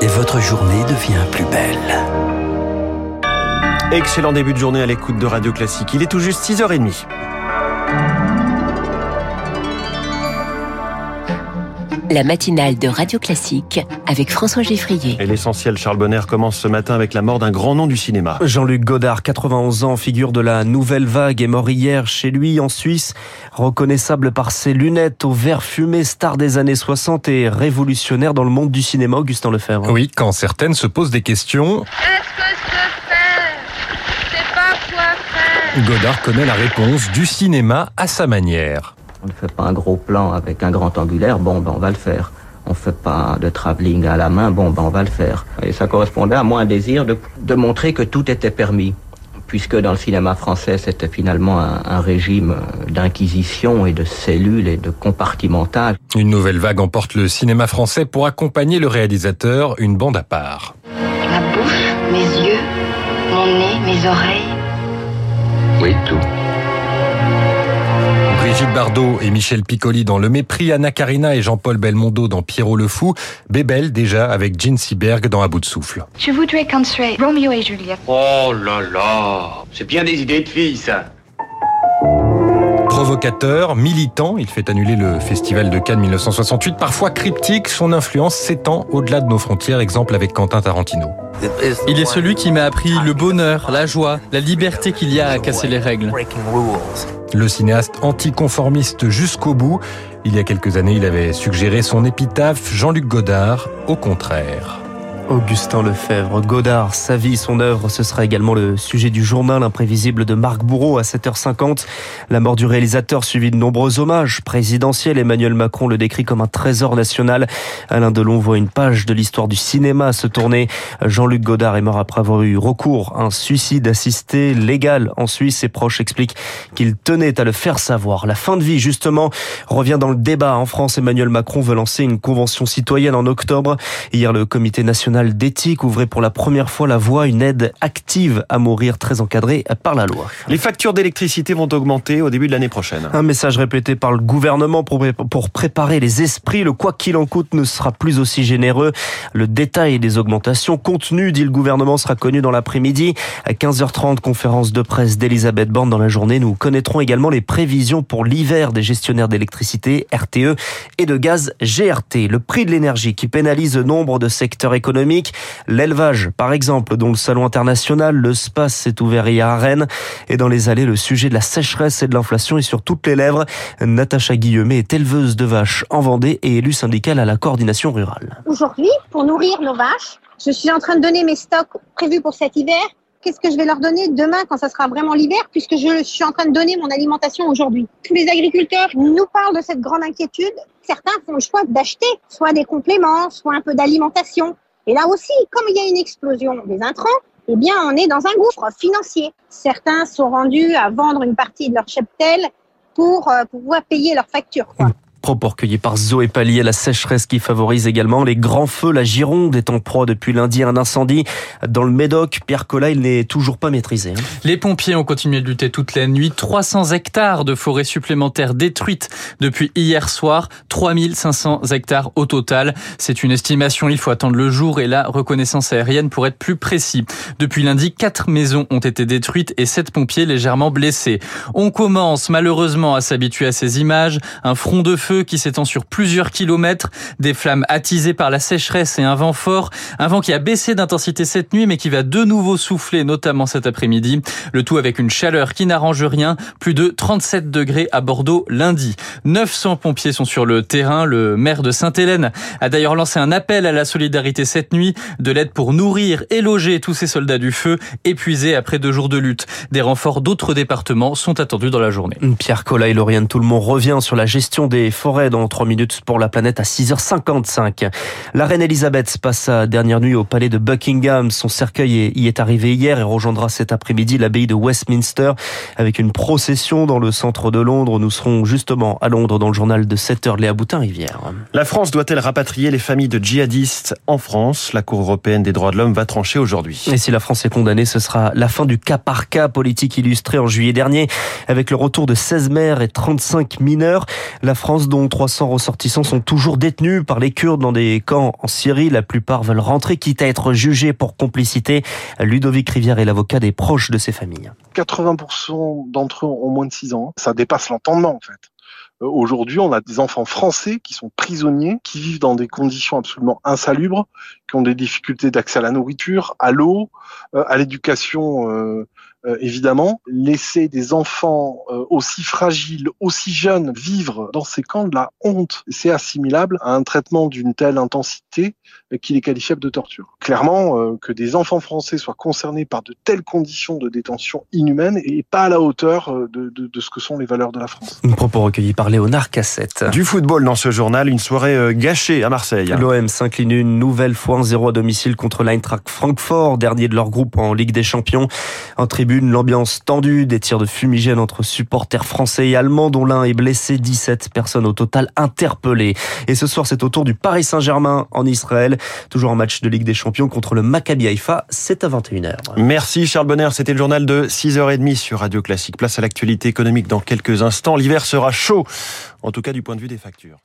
Et votre journée devient plus belle. Excellent début de journée à l'écoute de Radio Classique. Il est tout juste 6h30. La matinale de Radio Classique avec François Geffrier. Et l'essentiel Charles Bonner commence ce matin avec la mort d'un grand nom du cinéma. Jean-Luc Godard, 91 ans, figure de la nouvelle vague, est mort hier chez lui en Suisse. Reconnaissable par ses lunettes au verre fumé, star des années 60 et révolutionnaire dans le monde du cinéma, Augustin Lefebvre. Oui, quand certaines se posent des questions. Qu'est-ce que je peux faire? Je sais pas quoi faire. Godard connaît la réponse du cinéma à sa manière. On ne fait pas un gros plan avec un grand angulaire, bon, ben on va le faire. On fait pas de travelling à la main, bon, ben on va le faire. Et ça correspondait à moi un désir de, de montrer que tout était permis. Puisque dans le cinéma français, c'était finalement un, un régime d'inquisition et de cellules et de compartimentage. Une nouvelle vague emporte le cinéma français pour accompagner le réalisateur, une bande à part. Ma bouche, mes yeux, mon nez, mes oreilles. Oui, tout. Brigitte Bardot et Michel Piccoli dans Le Mépris, Anna Karina et Jean-Paul Belmondo dans Pierrot le Fou, Bébel déjà avec Gene Seberg dans À bout de souffle. Je voudrais construire Roméo et Juliette. Oh là là, c'est bien des idées de filles ça. Provocateur, militant, il fait annuler le festival de Cannes 1968, parfois cryptique, son influence s'étend au-delà de nos frontières, exemple avec Quentin Tarantino. Il est celui qui m'a appris le bonheur, la joie, la liberté qu'il y a à casser les règles. Le cinéaste anticonformiste jusqu'au bout, il y a quelques années, il avait suggéré son épitaphe Jean-Luc Godard, au contraire. Augustin Lefebvre, Godard, sa vie, son œuvre, ce sera également le sujet du journal imprévisible de Marc Bourreau à 7h50. La mort du réalisateur suivie de nombreux hommages présidentiels. Emmanuel Macron le décrit comme un trésor national. Alain Delon voit une page de l'histoire du cinéma se tourner. Jean-Luc Godard est mort après avoir eu recours à un suicide assisté légal en Suisse. Ses proches expliquent qu'il tenait à le faire savoir. La fin de vie, justement, revient dans le débat. En France, Emmanuel Macron veut lancer une convention citoyenne en octobre. Hier, le comité national d'éthique ouvrait pour la première fois la voie une aide active à mourir très encadrée par la loi. Les factures d'électricité vont augmenter au début de l'année prochaine. Un message répété par le gouvernement pour préparer les esprits. Le quoi qu'il en coûte ne sera plus aussi généreux. Le détail des augmentations contenues, dit le gouvernement, sera connu dans l'après-midi. À 15h30, conférence de presse d'Elisabeth Borne dans la journée. Nous connaîtrons également les prévisions pour l'hiver des gestionnaires d'électricité, RTE, et de gaz GRT. Le prix de l'énergie qui pénalise nombre de secteurs économiques L'élevage, par exemple, dont le salon international, le SPAS, s'est ouvert hier à Rennes. Et dans les allées, le sujet de la sécheresse et de l'inflation est sur toutes les lèvres. Natacha Guillemet est éleveuse de vaches en Vendée et élue syndicale à la coordination rurale. Aujourd'hui, pour nourrir nos vaches, je suis en train de donner mes stocks prévus pour cet hiver. Qu'est-ce que je vais leur donner demain quand ça sera vraiment l'hiver puisque je suis en train de donner mon alimentation aujourd'hui? Tous les agriculteurs nous parlent de cette grande inquiétude. Certains font le choix d'acheter soit des compléments, soit un peu d'alimentation. Et là aussi, comme il y a une explosion des intrants, eh bien, on est dans un gouffre financier. Certains sont rendus à vendre une partie de leur cheptel pour euh, pouvoir payer leurs factures. Quoi. Par la sécheresse qui favorise également les grands feux. La Gironde est en proie depuis lundi à un incendie dans le Médoc. Pierre il n'est toujours pas maîtrisé. hein. Les pompiers ont continué de lutter toute la nuit. 300 hectares de forêts supplémentaires détruites depuis hier soir. 3500 hectares au total. C'est une estimation, il faut attendre le jour et la reconnaissance aérienne pour être plus précis. Depuis lundi, quatre maisons ont été détruites et sept pompiers légèrement blessés. On commence malheureusement à s'habituer à ces images. Un front de feu qui s'étend sur plusieurs kilomètres, des flammes attisées par la sécheresse et un vent fort, un vent qui a baissé d'intensité cette nuit mais qui va de nouveau souffler notamment cet après-midi, le tout avec une chaleur qui n'arrange rien, plus de 37 degrés à Bordeaux lundi. 900 pompiers sont sur le terrain, le maire de Sainte-Hélène a d'ailleurs lancé un appel à la solidarité cette nuit, de l'aide pour nourrir et loger tous ces soldats du feu épuisés après deux jours de lutte. Des renforts d'autres départements sont attendus dans la journée. Pierre Collat et Lauriane Tout-le-Monde revient sur la gestion des forêt dans 3 minutes pour la planète à 6h55. La reine Elisabeth passe sa dernière nuit au palais de Buckingham. Son cercueil y est arrivé hier et rejoindra cet après-midi l'abbaye de Westminster avec une procession dans le centre de Londres. Nous serons justement à Londres dans le journal de 7h. Léa Boutin-Rivière. La France doit-elle rapatrier les familles de djihadistes en France? La Cour européenne des droits de l'homme va trancher aujourd'hui. Et si la France est condamnée, ce sera la fin du cas par cas politique illustré en juillet dernier avec le retour de 16 maires et 35 mineurs. La France dont 300 ressortissants sont toujours détenus par les Kurdes dans des camps en Syrie. La plupart veulent rentrer, quitte à être jugés pour complicité. Ludovic Rivière est l'avocat des proches de ces familles. 80% d'entre eux ont moins de 6 ans. Ça dépasse l'entendement en fait. Euh, aujourd'hui, on a des enfants français qui sont prisonniers, qui vivent dans des conditions absolument insalubres, qui ont des difficultés d'accès à la nourriture, à l'eau, euh, à l'éducation euh, euh, évidemment, laisser des enfants euh, aussi fragiles, aussi jeunes vivre dans ces camps de la honte, c'est assimilable à un traitement d'une telle intensité qu'il est qualifiable de torture. Clairement, euh, que des enfants français soient concernés par de telles conditions de détention inhumaines et pas à la hauteur de, de, de ce que sont les valeurs de la France. Un propos recueilli par Léonard Cassette. Du football dans ce journal, une soirée gâchée à Marseille. L'OM s'incline une nouvelle fois 1-0 à domicile contre l'Eintracht Francfort, dernier de leur groupe en Ligue des Champions. En tribune, l'ambiance tendue, des tirs de fumigène entre supporters français et allemands dont l'un est blessé, 17 personnes au total interpellées. Et ce soir, c'est au tour du Paris Saint-Germain en Israël, toujours en match de Ligue des Champions contre le Maccabi Haïfa, c'est à 21h. Merci Charles Bonner, c'était le journal de 6h30 sur Radio Classique. Place à l'actualité économique dans quelques instants. L'hiver sera chaud, en tout cas du point de vue des factures.